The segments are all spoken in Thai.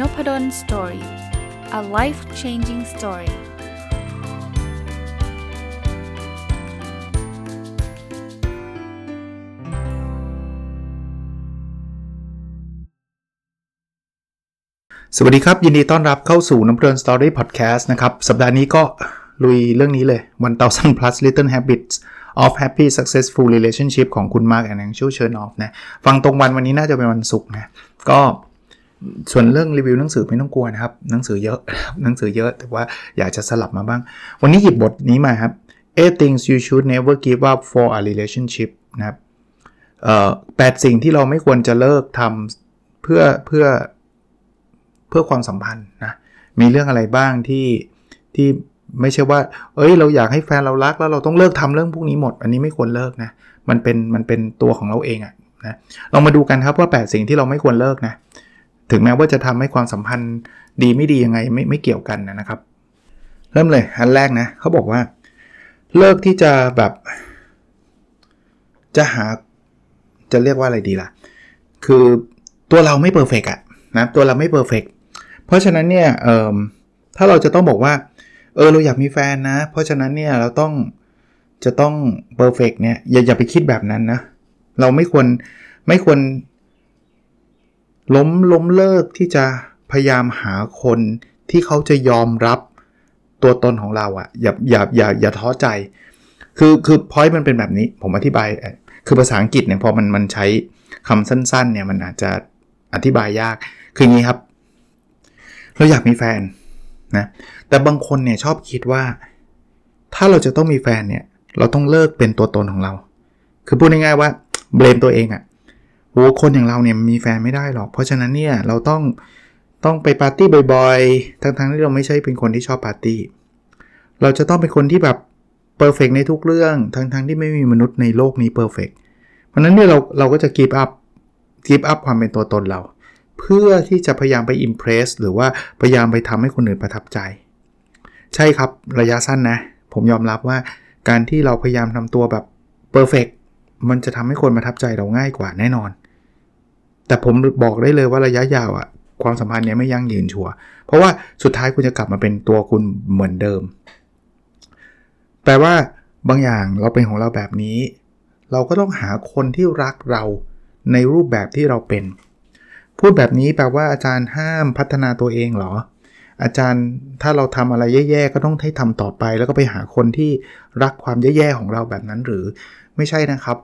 n o p ด d o สตอรี่ a life changing story สวัสดีครับ ยินดีต้อนรับเข้าสู่น้ำเพลินสตอรี่พอดแคสต์นะครับ สัปดาห์นี้ก็ลุยเรื่องนี้เลย 1000 plus little habits of happy successful relationship ของคุณมาร์กแอนด์ชูเชิญออฟนะ ฟังตรงวันวันนี้น่าจะเป็นวันศุกร์นะ ก็ ส่วนเรื่องรีวิวหนังสือไม่ต้องกลัวนะครับ หนังสือเยอะหนังสือเยอะ แต่ว่าอยากจะสลับมาบ้าง วันนี้หยิบบทนี้มาครับ eight things you should never give up for a relationship นะครับแปดสิ่งที่เราไม่ควรจะเลิกทำเพื่อเพื่อเพื่อความสัมพันธ์นะ มีเรื่องอะไรบ้างที่ที่ไม่ใช่ว่า เอ้ย เราอยากให้แฟนเรารักแล้วเราต้องเลิกทำเรื่องพวกนี้หมด อันนี้ไม่ควรเลิกนะ มันเป็นมันเป็นตัวของเราเองอะนะ ลองมาดูกันครับว่า 8 สิ่งที่เราไม่ควรเลิกนะ ถึงแม้ว่าจะทำให้ความสัมพันธ์ดีไม่ดียังไงไม่ไม่เกี่ยวกันนะครับ เริ่มเลยอันแรกนะเขาบอกว่า เลิกที่จะแบบ จะหาจะเรียกว่าอะไรดีล่ะ คือตัวเราไม่ perfect อะนะตัวเราไม่ perfect เพราะฉะนั้นเนี่ยเออถ้าเราจะต้องบอกว่า เออเราอยากมีแฟนนะ เพราะฉะนั้นเนี่ยเราต้องจะต้อง perfect เนี่ยอย่าอย่าไปคิดแบบนั้นนะ เราไม่ควรไม่ควร ล้มล้มเลิกที่จะพยายามหาคนที่เขาจะยอมรับตัวตนของเราอะ่ะอย่าอย่าอย่าอย่าท้อใจ คือคือ point มันเป็นแบบนี้ผมอธิบาย คือภาษาอังกฤษเนี่ยพอมันมันใช้คำสั้นๆเนี่ยมันอาจจะอธิบายยาก คืออย่างนี้ครับ เราอยากมีแฟนนะแต่บางคนเนี่ยชอบคิดว่า ถ้าเราจะต้องมีแฟนเนี่ย เราต้องเลิกเป็นตัวตนของเรา คือพูดง่ายๆว่า blame ตัวเองอะ่ะ โหคนอย่างเราเนี่ยมีแฟนไม่ได้หรอก เพราะฉะนั้นเนี่ยเราต้องต้องไปปาร์ตี้บ่อยๆ ทั้งๆที่เราไม่ใช่เป็นคนที่ชอบปาร์ตี้ เราจะต้องเป็นคนที่แบบ perfect ในทุกเรื่อง ทั้งๆที่ไม่มีมนุษย์ในโลกนี้ perfect เพราะนั้นเนี่ยเราเราก็จะ give up give up ความเป็นตัวตนเรา เพื่อที่จะพยายามไปอิมเพรสหรือว่าพยายามไปทำให้คนอื่นประทับใจ ใช่ครับระยะสั้นนะ ผมยอมรับว่าการที่เราพยายามทำตัวแบบเพอร์เฟกมันจะทำให้คนประทับใจเราง่ายกว่าแน่นอน แต่ผมบอกได้เลยว่าระยะยาวอะความสัมพันธ์เนี้ยไม่ยั่งยืนชัวร์เพราะว่าสุดท้ายคุณจะกลับมาเป็นตัวคุณเหมือนเดิม แปลว่าบางอย่างเราเป็นของเราแบบนี้ เราก็ต้องหาคนที่รักเราในรูปแบบที่เราเป็น พูดแบบนี้แปลว่าอาจารย์ห้ามพัฒนาตัวเองเหรอ อาจารย์ถ้าเราทำอะไรแย่ ๆ ก็ต้องให้ทำต่อไป แล้วก็ไปหาคนที่รักความแย่ๆของเราแบบนั้นหรือไม่ใช่นะครับ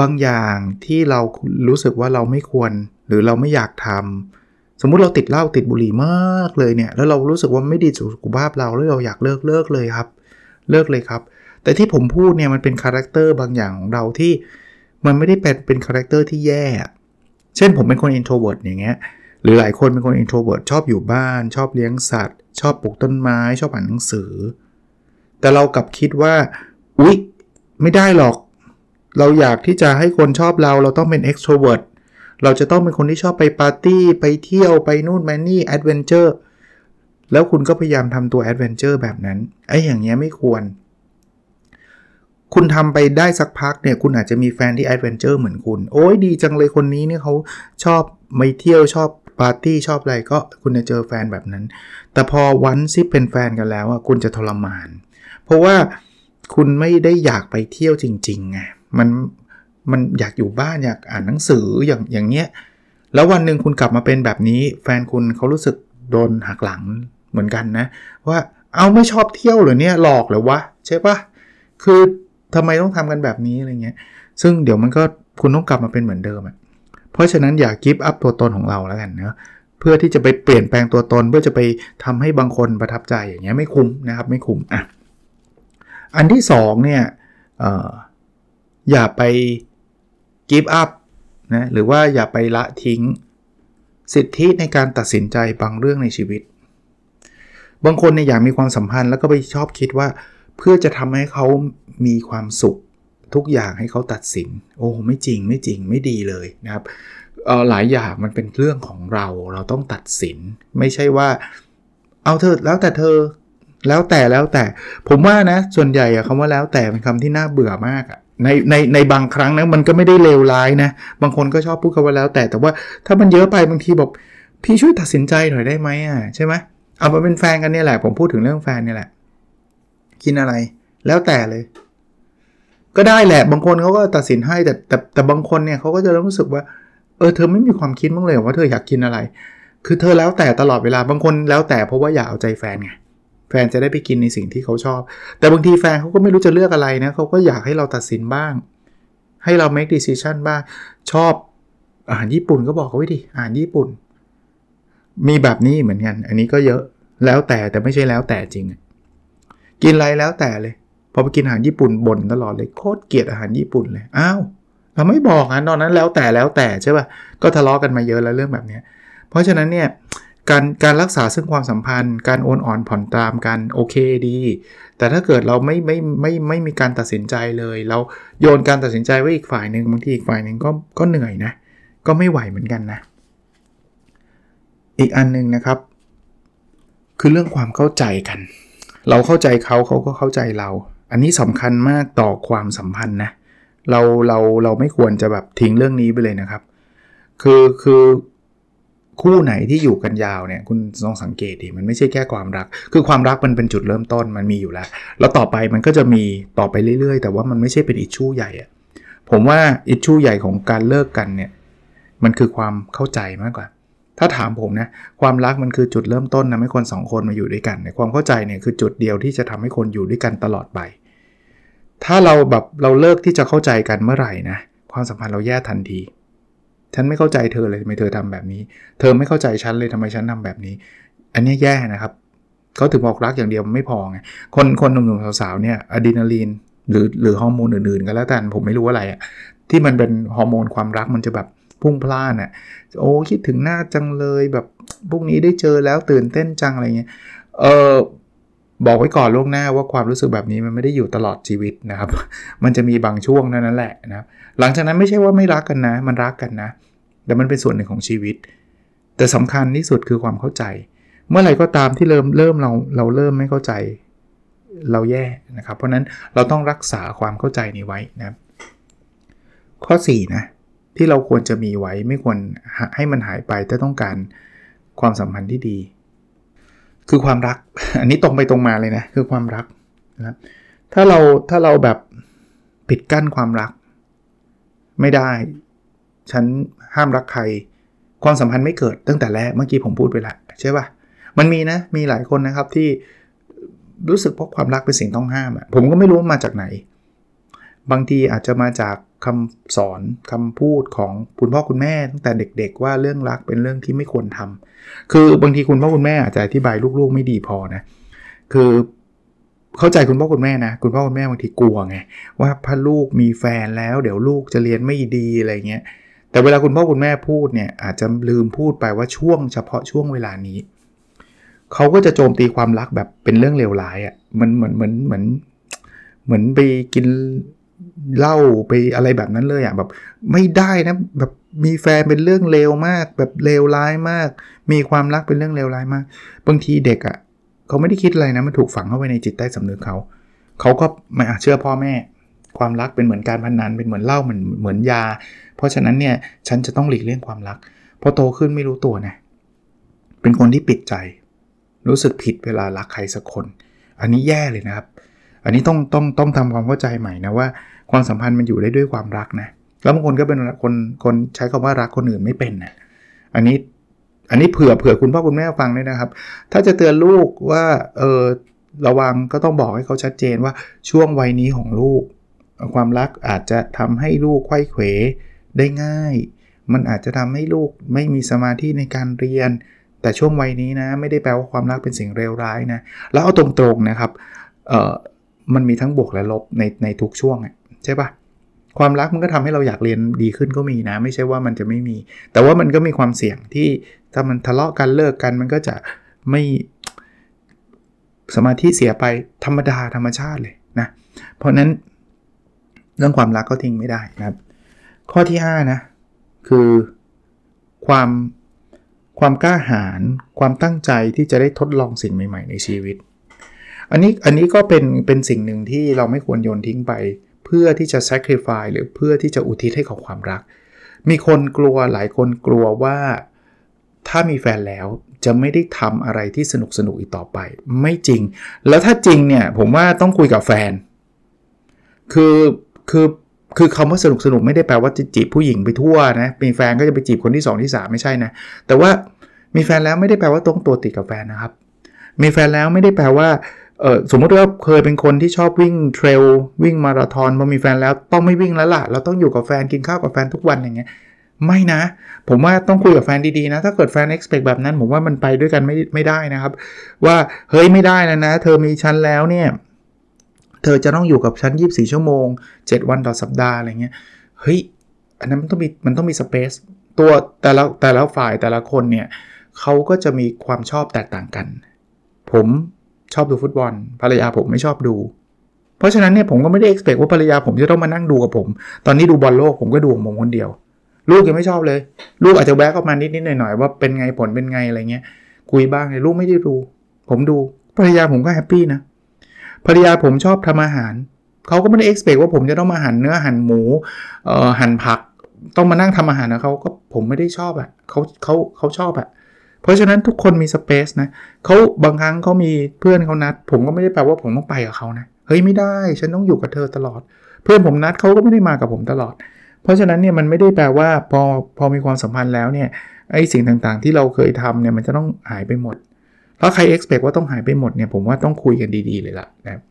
บางอย่างที่เรารู้สึกว่าเราไม่ควร หรือเราไม่อยากทำสมมุติเราติดเหล้าติดบุหรี่มากเลยเนี่ย แล้วเรารู้สึกว่าไม่ดีสุขภาพเราแล้วเราอยากเลิกเลิกเลยครับ เลิกเลยครับ แต่ที่ผมพูดเนี่ยมันเป็น character บางอย่างของเราที่มันไม่ได้เป็นเป็น character ที่แย่ เช่นผมเป็นคน introvert อย่างเงี้ย หรือหลายคนเป็นคน introvert ชอบอยู่บ้าน ชอบเลี้ยงสัตว์ ชอบปลูกต้นไม้ ชอบอ่านหนังสือ แต่เรากลับคิดว่า อุ๊ย ไม่ได้หรอก เราอยากที่จะให้คนชอบเรา เราต้องเป็น extrovert เราจะต้องเป็นคนที่ชอบไปปาร์ตี้ ไปเที่ยว ไปนู่นมานี่ adventure แล้วคุณก็พยายามทำตัว adventure แบบนั้น ไอ้อย่างเงี้ยไม่ควร คุณทำไปได้สักพักเนี่ย คุณอาจจะมีแฟนที่ adventure เหมือนคุณ โอ้ยดีจังเลยคนนี้เนี่ยเขาชอบไปเที่ยวชอบ ปาร์ตี้ชอบอะไรก็คุณจะเจอแฟนแบบนั้น แต่พอวันซิเป็นแฟนกันแล้วอะคุณจะทรมาน เพราะว่าคุณไม่ได้อยากไปเที่ยวจริงๆไงมันมันอยากอยู่บ้านอยากอ่านหนังสืออย่างอย่างเงี้ยแล้ววันหนึ่งคุณกลับมาเป็นแบบนี้ แฟนคุณเขารู้สึกโดนหักหลังเหมือนกันนะ ว่าเอาไม่ชอบเที่ยวหรือเนี่ยหลอกหรือวะใช่ปะคือทำไมต้องทำกันแบบนี้อะไรเงี้ย ซึ่งเดี๋ยวมันก็คุณต้องกลับมาเป็นเหมือนเดิมอะ เพราะฉะนั้นอย่ากิฟต์อัพตัวตนของเราแล้วกันนะเพื่อที่จะไปเปลี่ยนแปลงตัวตน เพื่อจะไปทำให้บางคนประทับใจอย่างเงี้ยไม่คุ้มนะครับไม่คุ้มอะอันที่2เนี่ยออย่าไปกิฟต์อัพนะหรือว่าอย่าไปละทิ้งสิทธิในการตัดสินใจบางเรื่องในชีวิต บางคนเนี่ยอยากมีความสัมพันธ์แล้วก็ไปชอบคิดว่า เพื่อจะทำให้เขามีความสุข ทุกอย่างให้เขาตัดสิน โอ้ไม่จริงไม่จริงไม่ดีเลยนะครับหลายอย่างมันเป็นเรื่องของเราเราต้องตัดสิน ไม่ใช่ว่า เอาเธอแล้วแต่เธอแล้วแต่แล้วแต่ผมว่านะ ส่วนใหญ่อะคำว่าแล้วแต่เป็นคำที่น่าเบื่อมากอะในในในบางครั้งนะมันก็ไม่ได้เลวร้ายนะ บางคนก็ชอบพูดคำว่าแล้วแต่แต่ว่าถ้ามันเยอะไปบางทีบอกพี่ช่วยตัดสินใจหน่อยได้ไหมอะใช่ไหมเอามาเป็นแฟนกันเนี่ยแหละ ผมพูดถึงเรื่องแฟนเนี่ยแหละ กินอะไร แล้วแต่เลย ก็ได้แหละ บางคนเขาก็ตัดสินให้แต่แต่แต่บางคนเนี่ยเขาก็จะรู้สึกว่า เออเธอไม่มีความคิดบ้างเลยว่าเธออยากกินอะไร คือเธอแล้วแต่ตลอดเวลาบางคนแล้วแต่เพราะว่าอยากเอาใจแฟนไงแฟนจะได้ไปกินในสิ่งที่เขาชอบ แต่บางทีแฟนเขาก็ไม่รู้จะเลือกอะไรนะเขาก็อยากให้เราตัดสินบ้าง ให้เรา make decision บ้าง ชอบอาหารญี่ปุ่นก็บอกเขาไว้ดิอาหารญี่ปุ่น มีแบบนี้เหมือนกัน อันนี้ก็เยอะแล้วแต่แต่ไม่ใช่แล้วแต่จริง กินอะไรแล้วแต่เลย พอไปกินอาหารญี่ปุ่นบ่นตลอดเลยโคตรเกลียดอาหารญี่ปุ่นเลยอ้าวเราไม่บอกอะตอนนั้นแล้วแต่แล้วแต่ใช่ป่ะก็ทะเลาะกันมาเยอะแล้วเรื่องแบบนี้เพราะฉะนั้นเนี่ยการการรักษาซึ่งความสัมพันธ์ การโอนอ่อนผ่อนตามกันโอเคดี แต่ถ้าเกิดเราไม่ไม่ไม่ไม่มีการตัดสินใจเลย เราโยนการตัดสินใจไว้อีกฝ่ายหนึ่งบางทีอีกฝ่ายหนึ่งก็ก็เหนื่อยนะก็ไม่ไหวเหมือนกันนะ อีกอันนึงนะครับ คือเรื่องความเข้าใจกัน เราเข้าใจเขาเขาก็เข้าใจเรา อันนี้สำคัญมากต่อความสัมพันธ์นะเราเราเราไม่ควรจะแบบทิ้งเรื่องนี้ไปเลยนะครับ คือคือคู่ไหนที่อยู่กันยาวเนี่ยคุณลองสังเกตดิมันไม่ใช่แค่ความรัก คือความรักมันเป็นจุดเริ่มต้นมันมีอยู่แล้ว แล้วต่อไปมันก็จะมีต่อไปเรื่อยๆ แต่ว่ามันไม่ใช่เป็นอิชชูใหญ่อะผมว่าอิชชูใหญ่ของการเลิกกันเนี่ยมันคือความเข้าใจมากกว่า ถ้าถามผมนะความรักมันคือจุดเริ่มต้นนะให้คน 2 คนมาอยู่ด้วยกันในความเข้าใจเนี่ยคือจุดเดียวที่จะทำให้คนอยู่ด้วยกันตลอดไป ถ้าเราแบบเราเลิกที่จะเข้าใจกันเมื่อไหร่นะความสัมพันธ์เราแย่ทันที ฉันไม่เข้าใจเธอเลยทำไมเธอทำแบบนี้ เธอไม่เข้าใจฉันเลยทำไมฉันทาแบบนี้ อันนี้แย่นะครับเขาถึงบอกรักอย่างเดียวไม่พอไงคนคนหนุ่มๆสาวๆเนี่ยอะดรีนาลีนหรือหรือฮอร์โมนอื่นๆก็แล้วแต่ผมไม่รู้อะไรอะที่มันเป็นฮอร์โมนความรักมันจะแบบ พุ่งพลานอะโอ้คิดถึงหน้าจังเลยแบบพวกนี้ได้เจอแล้วตื่นเต้นจังอะไรเงี้ยเออบอกไว้ก่อนล่วงหน้าว่าความรู้สึกแบบนี้มันไม่ได้อยู่ตลอดชีวิตนะครับ มันจะมีบางช่วงนั้นนั่นแหละนะหลังจากนั้นไม่ใช่ว่าไม่รักกันนะ มันรักกันนะ แต่มันเป็นส่วนหนึ่งของชีวิต แต่สำคัญที่สุดคือความเข้าใจ เมื่อไหร่ก็ตามที่เริ่มเริ่มเราเราเริ่มไม่เข้าใจ เราแย่นะครับ เพราะนั้นเราต้องรักษาความเข้าใจนี้ไว้นะข้อ4นะ ที่เราควรจะมีไว้ไม่ควรให้มันหายไปถ้าต้องการความสัมพันธ์ที่ดี คือความรัก อันนี้ตรงไปตรงมาเลยนะ คือความรักนะถ้าเราถ้าเราแบบปิดกั้นความรัก ไม่ได้ ฉันห้ามรักใคร ความสัมพันธ์ไม่เกิดตั้งแต่แรกเมื่อกี้ผมพูดไปแล้วใช่ป่ะมันมีนะมีหลายคนนะครับที่รู้สึกเพราะความรักเป็นสิ่งต้องห้ามอะ่ะผมก็ไม่รู้มาจากไหน บางทีอาจจะมาจากคำสอนคำพูดของคุณพ่อคุณแม่ตั้งแต่เด็ก ๆ ว่าเรื่องรักเป็นเรื่องที่ไม่ควรทำคือบางทีคุณพ่อคุณแม่อาจจะอธิบายลูกๆ ไม่ดีพอนะคือเข้าใจคุณพ่อคุณแม่นะคุณพ่อคุณแม่บางทีกลัวไงว่าพอลูกมีแฟนแล้วเดี๋ยวลูกจะเรียนไม่ดีอะไรเงี้ยแต่เวลาคุณพ่อคุณแม่พูดเนี่ยอาจจะลืมพูดไปว่าช่วงเฉพาะช่วงเวลานี้เขาก็จะโจมตีความรักแบบเป็นเรื่องเลวร้ายอะ่ะมันเหมือนเหมือนเหมือนเหมือนไปกิน เล้าไปอะไรแบบนั้นเลยอะ่ะแบบไม่ได้นะแบบมีแฟนเป็นเรื่องเลวมาก แบบเลวร้ายมาก มีความรักเป็นเรื่องเลวร้ายมาก บางทีเด็กอะ่ะเขาไม่ได้คิดอะไรนะมันถูกฝังเข้าไปในจิตใต้สำนึกเขาเขาก็ไม่เชื่อพ่อแม่ ความรักเป็นเหมือนการพนนันเป็นเหมือนเหล้าเหมือนเหมือนยา เพราะฉะนั้นเนี่ยฉันจะต้องหลีกเลี่ยงความรักพอโตขึ้นไม่รู้ตัวนะเป็นคนที่ปิดใจ รู้สึกผิดเวลารักใครสักคน อันนี้แย่เลยนะครับ อันนี้ต้องต้องต้องทำความเข้าใจใหม่นะว่าความสัมพันธ์มันอยู่ได้ด้วยความรักนะแล้วบางคนก็เป็นคนคนใช้คำว่ารักคนอื่นไม่เป็นนะอันนี้อันนี้เผื่อเผื่อคุณพ่อคุณแม่ฟังด้วยนะครับ ถ้าจะเตือนลูกว่าเออระวังก็ต้องบอกให้เขาชัดเจนว่าช่วงวัยนี้ของลูก ความรักอาจจะทำให้ลูกไข้เขวได้ง่าย มันอาจจะทำให้ลูกไม่มีสมาธิในการเรียน แต่ช่วงวัยนี้นะ ไม่ได้แปลว่าความรักเป็นสิ่งเลวร้ายนะ แล้วเอาตรงๆนะครับเออ มันมีทั้งบวกและลบในในทุกช่วงใช่ปะความรักมันก็ทำให้เราอยากเรียนดีขึ้นก็มีนะ ไม่ใช่ว่ามันจะไม่มี แต่ว่ามันก็มีความเสี่ยงที่ถ้ามันทะเลาะกันเลิกกันมันก็จะไม่สมาธิเสียไปธรรมดาธรรมชาติเลยนะเพราะนั้นเรื่องความรักก็ทิ้งไม่ได้นะครับ ข้อที่5นะคือความความกล้าหาญความตั้งใจที่จะได้ทดลองสิ่งใหม่ ๆ ในชีวิต อันนี้อันนี้ก็เป็นเป็นสิ่งหนึ่งที่เราไม่ควรโยนทิ้งไป เพื่อที่จะ sacrifice หรือเพื่อที่จะอุทิศให้กับความรัก มีคนกลัวหลายคนกลัวว่า ถ้ามีแฟนแล้วจะไม่ได้ทำอะไรที่สนุกสนุกอีกต่อไป ไม่จริง แล้วถ้าจริงเนี่ยผมว่าต้องคุยกับแฟน คือคือคือคำว่าสนุกสนุกไม่ได้แปลว่าจะจีบผู้หญิงไปทั่วนะ มีแฟนก็จะไปจีบคนที่ 2 ที่ 3 ไม่ใช่นะ แต่ว่ามีแฟนแล้วไม่ได้แปลว่าต้องตัวติดกับแฟนนะครับ มีแฟนแล้วไม่ได้แปลว่า เออสมมติว่าเคยเป็นคนที่ชอบวิ่งเทรลวิ่งมาราธอนพอมีแฟนแล้วต้องไม่วิ่งแล้วล่ะ เราต้องอยู่กับแฟนกินข้าวกับแฟนทุกวันอย่างเงี้ยไม่นะ ผมว่าต้องคุยกับแฟนดีๆนะ ถ้าเกิดแฟน expect แบบนั้น ผมว่ามันไปด้วยกันไม่ไม่ได้นะครับ ว่าเฮ้ยไม่ได้แล้วนะ เธอมีฉันแล้วเนี่ย เธอจะต้องอยู่กับฉัน 24 ชั่วโมง 7 วันต่อสัปดาห์อะไรเงี้ยเฮ้ยอันนั้นมันต้องมีมันต้องมีสเปซตัวแต่ละแต่ละฝ่ายแต่ละคนเนี่ยเขาก็จะมีความชอบแตกต่างกัน ผม ชอบดูฟุตบอล ภรรยาผมไม่ชอบดู เพราะฉะนั้นเนี่ยผมก็ไม่ได้ expect ว่าภรรยาผมจะต้องมานั่งดูกับผม ตอนนี้ดูบอลโลกผมก็ดูของผมคนเดียว ลูกยังไม่ชอบเลย ลูกอาจจะแวะเข้ามานิดนิดหน่อยหน่อยว่าเป็นไงผลเป็นไงอะไรเงี้ย คุยบ้างเลยลูกไม่ได้ดู ผมดู ภรรยาผมก็ happy นะ ภรรยาผมชอบทำอาหาร เขาก็ไม่ได้ expect ว่าผมจะต้องมาหั่นเนื้อหั่นหมูเอ่อหั่นผัก ต้องมานั่งทำอาหารนะเขาก็ผมไม่ได้ชอบอะ่ะเขาเขาเขาชอบอะ่ะ เพราะฉะนั้นทุกคนมี space นะเขาบางครั้งเขามีเพื่อนเขานัด ผมก็ไม่ได้แปลว่าผมต้องไปกับเขานะเฮ้ยไม่ได้ฉันต้องอยู่กับเธอตลอด เพื่อนผมนัดเขาก็ไม่ได้มากับผมตลอด เพราะฉะนั้นเนี่ยมันไม่ได้แปลว่าพอพอมีความสัมพันธ์แล้วเนี่ยไอ้สิ่งต่างๆ ที่เราเคยทำเนี่ยมันจะต้องหายไปหมดถ้าใคร expect ว่าต้องหายไปหมดเนี่ยผมว่าต้องคุยกันดีๆเลยล่ะนะ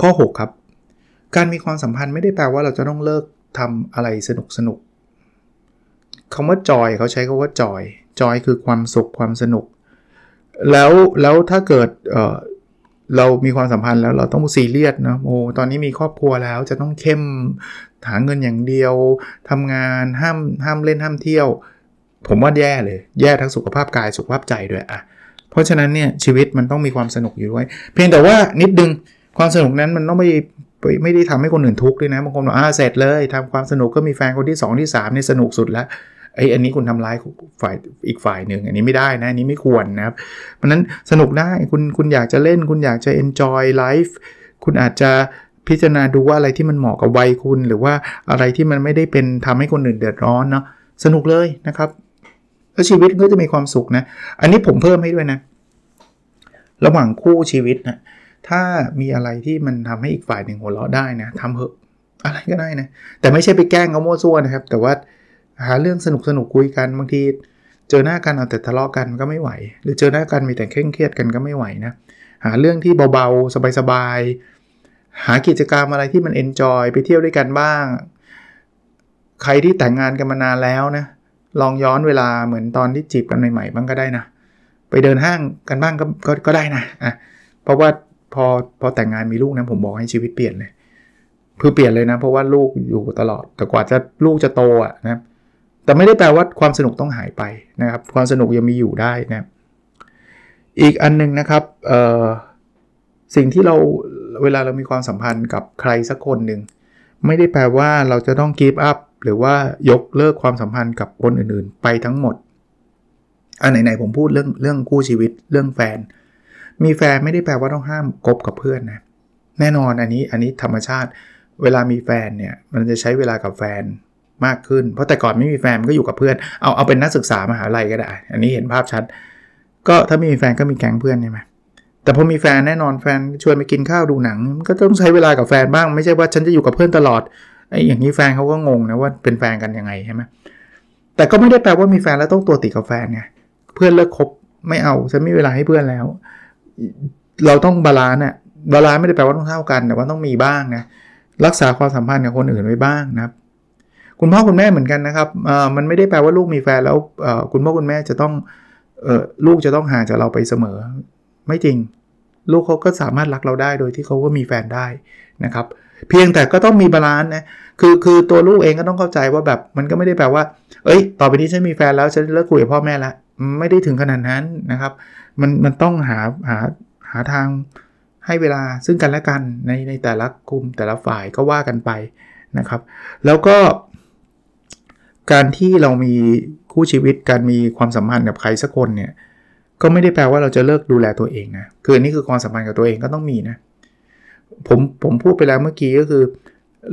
ข้อ 6 ครับ การมีความสัมพันธ์ไม่ได้แปลว่าเราจะต้องเลิกทำอะไรสนุกสนุก คำว่าจอยเขาใช้คาว่าจอยจอยคือความสุขความสนุก แล้วแล้วถ้าเกิดเเรามีความสัมพันธ์แล้วเราต้องซีเรียสนะโอ้ตอนนี้มีครอบครัวแล้วจะต้องเข้มหาเงินอย่างเดียวทำงานห้ามห้ามเล่นห้ามเที่ยว ผมว่าแย่เลย แย่ทั้งสุขภาพกายสุขภาพใจด้วยอะเพราะฉะนั้นเนี่ยชีวิตมันต้องมีความสนุกอยู่ด้วย เพียงแต่ว่านิดนึงความสนุกนั้นมันต้องไม่ไม่ได้ทำให้คนอื่นทุกข์ด้วยนะบางคนบอกอ่าเสร็จเลยทำความสนุกก็มีแฟนคนที่ 2 ที่3นี่สนุกสุดแล้ว ไอ้อันนี้คุณทำร้ายฝ่ายอีกฝ่ายหนึ่งอันนี้ไม่ได้นะอันนี้ไม่ควรนะครับ เพราะนั้นสนุกได้คุณคุณอยากจะเล่น คุณอยากจะ enjoy life คุณอาจจะพิจารณาดูว่าอะไรที่มันเหมาะกับวัยคุณ หรือว่าอะไรที่มันไม่ได้เป็นทำให้คนอื่นเดือดร้อนเนาะสนุกเลยนะครับแล้วชีวิตก็จะมีความสุขนะ อันนี้ผมเพิ่มให้ด้วยนะ ระหว่างคู่ชีวิตนะถ้ามีอะไรที่มันทำให้อีกฝ่ายหนึ่งหัวเราะได้นะทำเหอะอะไรก็ได้นะ แต่ไม่ใช่ไปแกล้งเขาโม้ซั่วนะครับ แต่ว่า หาเรื่องสนุกสนุกคุยกันบางที เจอหน้ากันเอาแต่ทะเลาะกันก็ไม่ไหว หรือเจอหน้ากันมีแต่เคร่งเครียดกันก็ไม่ไหวนะหาเรื่องที่เบาๆ สบายๆ หากิจกรรมอะไรที่มันเอนจอยไปเที่ยวด้วยกันบ้าง ใครที่แต่งงานกันมานานแล้วนะ ลองย้อนเวลาเหมือนตอนที่จีบกันใหม่ๆ บ้างก็ได้นะ ไปเดินห้างกันบ้างก็กก็ได้นะอะเพราะว่าพอพอแต่งงานมีลูกนะผมบอกให้ชีวิตเปลี่ยนเลย คือเปลี่ยนเลยนะ เพราะว่าลูกอยู่ตลอด แต่กว่าจะลูกจะโตอะนะ แต่ไม่ได้แปลว่าความสนุกต้องหายไปนะครับ ความสนุกยังมีอยู่ได้นะอีกอันนึงนะครับสิ่งที่เราเวลาเรามีความสัมพันธ์กับใครสักคนหนึ่งไม่ได้แปลว่าเราจะต้องกีบอัพหรือว่ายกเลิกความสัมพันธ์กับคนอื่นๆ ไปทั้งหมด อันไหนๆผมพูดเรื่องเรื่องคู่ชีวิตเรื่องแฟน มีแฟนไม่ได้แปลว่าต้องห้ามคบกับเพื่อนนะแน่นอนอันนี้อันนี้ธรรมชาติ เวลามีแฟนเนี่ยมันจะใช้เวลากับแฟน มากขึ้น เพราะแต่ก่อนไม่มีแฟนก็อยู่กับเพื่อน เอาเอาเป็นนักศึกษามหาลัยก็ได้ อันนี้เห็นภาพชัด ก็ถ้าไม่มีแฟนก็มีแก๊งเพื่อนใช่ไหมแต่พอมีแฟนแน่นอนแฟนชวนไปกินข้าวดูหนังก็ต้องใช้เวลากับแฟนบ้าง ไม่ใช่ว่าฉันจะอยู่กับเพื่อนตลอดไอ้อย่างนี้แฟนเขาก็งงนะว่าเป็นแฟนกันยังไงใช่ไหมแต่ก็ไม่ได้แปลว่ามีแฟนแล้วต้องตัวติดกับแฟนไงเพื่อนเลิกคบไม่เอาฉันไม่มีเวลาให้เพื่อนแล้ว เราต้อง balance น่ะ balance ไม่ได้แปลว่าต้องเท่ากัน แต่ว่าต้องมีบ้างนะรักษาความสัมพันธ์กับคนอื่นไว้บ้างนะครับ คุณพ่อคุณแม่เหมือนกันนะครับมันไม่ได้แปลว่าลูกมีแฟนแล้วคุณพ่อคุณแม่จะต้องลูกจะต้องห่างจากเราไปเสมอ ไม่จริง ลูกเขาก็สามารถรักเราได้โดยที่เขาก็มีแฟนได้นะครับ เพียงแต่ก็ต้องมี balance นะคือคือตัวลูกเองก็ต้องเข้าใจว่าแบบมันก็ไม่ได้แปลว่า เอ้ย ต่อไปนี้ฉันมีแฟนแล้วฉันเลิกคุยกับพ่อแม่ละไม่ได้ถึงขนาดนั้นนะครับ มันมันต้องหาหาหาทางให้เวลาซึ่งกันและกันในในแต่ละกลุ่มแต่ละฝ่ายก็ว่ากันไปนะครับ แล้วก็ การที่เรามีคู่ชีวิตการมีความสัมพันธ์กับใครสักคนเนี่ยก็ไม่ได้แปลว่าเราจะเลิกดูแลตัวเองนะคือนนี้คือความสัมพันธ์กับตัวเองก็ต้องมีนะผมผมพูดไปแล้วเมื่อกี้ก็คือ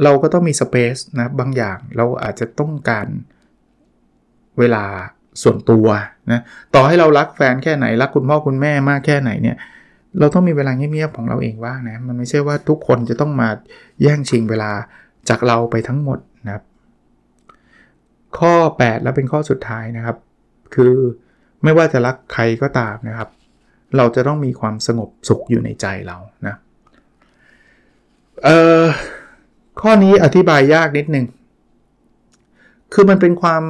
เราก็ต้องมีสเปซนะบางอย่างเราอาจจะต้องการเวลาส่วนตัวนะต่อให้เรารักแฟนแค่ไหนรักคุณพ่อคุณแม่มากแค่ไหนเนี่ยเราต้องมีเวลาเงียบๆของเราเองบ้างนะมันไม่ใช่ว่าทุกคนจะต้องมาแย่งชิงเวลาจากเราไปทั้งหมด ข้อ 8 แล้วเป็นข้อสุดท้ายนะครับ คือไม่ว่าจะรักใครก็ตามนะครับ เราจะต้องมีความสงบสุขอยู่ในใจเรานะเอ่อข้อนี้อธิบายยากนิดนึง คือมันเป็นความ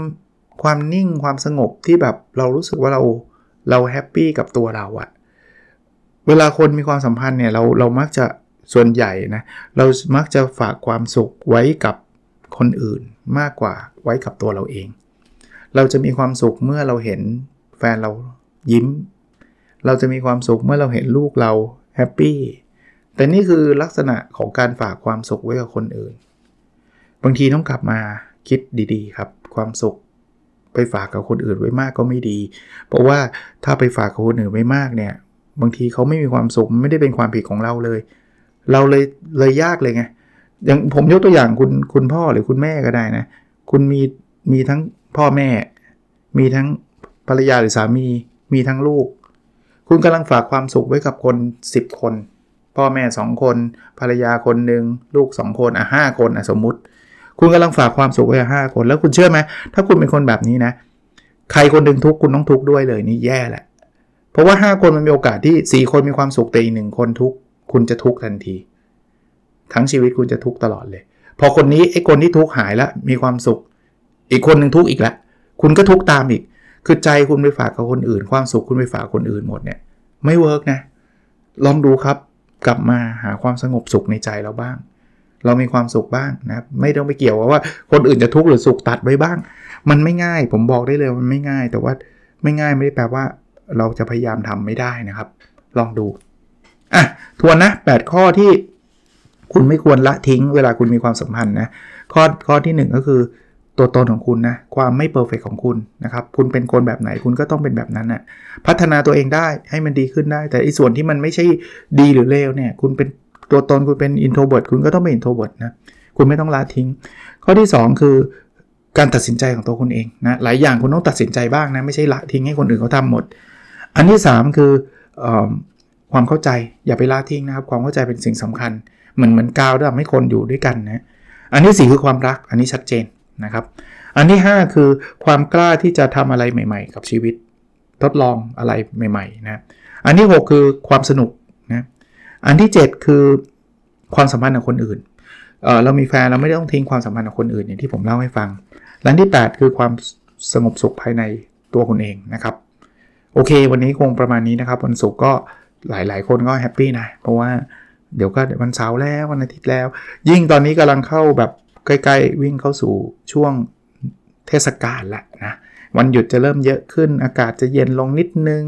ความนิ่งความสงบที่แบบเรารู้สึกว่าเราเราแฮปปี้กับตัวเราอะเวลาคนมีความสัมพันธ์เนี่ยเราเรามักจะส่วนใหญ่นะเรามักจะฝากความสุขไว้กับคนอื่นมากกว่า ไว้กับตัวเราเอง เราจะมีความสุขเมื่อเราเห็นแฟนเรายิ้ม เราจะมีความสุขเมื่อเราเห็นลูกเราแฮปปี้ แต่นี่คือลักษณะของการฝากความสุขไว้กับคนอื่น บางทีต้องกลับมาคิดดีๆ ครับ ความสุขไปฝากกับคนอื่นไว้มากก็ไม่ดี เพราะว่าถ้าไปฝากกับคนอื่นไว้มากเนี่ย บางทีเขาไม่มีความสุขไม่ได้เป็นความผิดของเราเลย เราเลยเลยยากเลยไง อย่างผมยกตัวอย่างคุณคุณพ่อหรือคุณแม่ก็ได้นะ คุณมีมีทั้งพ่อแม่ มีทั้งภรรยาหรือสามี มีทั้งลูก คุณกำลังฝากความสุขไว้กับคน 10 คน พ่อแม่ 2 คน ภรรยาคนหนึ่งลูก 2 คนอะห้าคนอะสมมุติ คุณกำลังฝากความสุขไว้กับห้าคน แล้วคุณเชื่อไหมถ้าคุณเป็นคนแบบนี้นะ ใครคนหนึ่งทุกคุณต้องทุกข์ด้วยเลยนี่แย่แหละ เพราะว่า 5 คนมันมีโอกาสที่ 4 คนมีความสุขแต่อีกหนึ่งคนทุกคุณจะทุกข์ทันที ทั้งชีวิตคุณจะทุกข์ตลอดเลย พอคนนี้ไอ้คนที่ทุกข์หายแล้วมีความสุข อีกคนหนึ่งทุกข์อีกแล้วคุณก็ทุกข์ตามอีก คือใจคุณไปฝากกับคนอื่น ความสุขคุณไปฝากคนอื่นหมดเนี่ยไม่เวิร์กนะลองดูครับกลับมาหาความสงบสุขในใจเราบ้าง เรามีความสุขบ้างนะครับไม่ต้องไปเกี่ยวว่าคนอื่นจะทุกข์หรือสุขตัดไว้บ้าง มันไม่ง่าย ผมบอกได้เลยมันไม่ง่าย แต่ว่าไม่ง่ายไม่ได้แปลว่า เราจะพยายามทำไม่ได้นะครับ ลองดูอะทวนนะ 8 ข้อที่ คุณไม่ควรละทิ้งเวลาคุณมีความสัมพันธ์นะข้อข้อที่ 1 ก็คือตัวตนของคุณนะความไม่ perfect ของคุณนะครับคุณเป็นคนแบบไหนคุณก็ต้องเป็นแบบนั้นน่ะพัฒนาตัวเองได้ให้มันดีขึ้นได้ แต่อีส่วนที่มันไม่ใช่ดีหรือเลวเนี่ยคุณเป็นตัวตนคุณเป็น introvert คุณก็ต้องเป็น introvert นะคุณไม่ต้องละทิ้ง ข้อที่ 2 คือการตัดสินใจของตัวคุณเองนะหลายอย่างคุณต้องตัดสินใจบ้างนะไม่ใช่ละทิ้งให้คนอื่นเขาทำหมด อันที่ 3 คืออความเข้าใจอย่าไปละทิ้งนะครับความเข้าใจเป็นสิ่งสำคัญ เหมือนเหมือนกาวที่ทำให้คนอยู่ด้วยกันนะอันที่4คือความรักอันนี้ชัดเจนนะครับ อันที่ 5 คือความกล้าที่จะทำอะไรใหม่ ๆ กับชีวิต ทดลองอะไรใหม่ๆนะอันที่ 6 คือความสนุกนะอันที่ 7 คือความสัมพันธ์กับคนอื่นเเรามีแฟนเราไม่ได้ต้องทิ้งความสัมพันธ์กับคนอื่นอย่างที่ผมเล่าให้ฟังและที่ 8 คือความสงบสุขภายในตัวคุณเองนะครับ โอเค วันนี้คงประมาณนี้นะครับวันศุกร์ก็หลายๆ คนก็ happy นะเพราะว่า เดี๋ยวก็วันเสาร์แล้ววันอาทิตย์แล้ว ยิ่งตอนนี้กำลังเข้าแบบใกล้ๆวิ่งเข้าสู่ช่วงเทศกาลละนะวันหยุดจะเริ่มเยอะขึ้น อากาศจะเย็นลงนิดนึง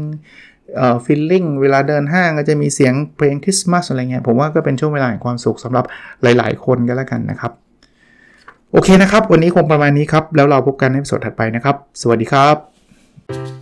เอ่อ feeling เวลาเดินห้างก็จะมีเสียงเพลงคริสต์มาสอะไรเงี้ยผมว่าก็เป็นช่วงเวลาแห่งความสุขสำหรับหลาย ๆ คนก็แล้วกันนะครับ โอเคนะครับ วันนี้คงประมาณนี้ครับ แล้วเราพบกันในสดถัดไปนะครับ สวัสดีครับ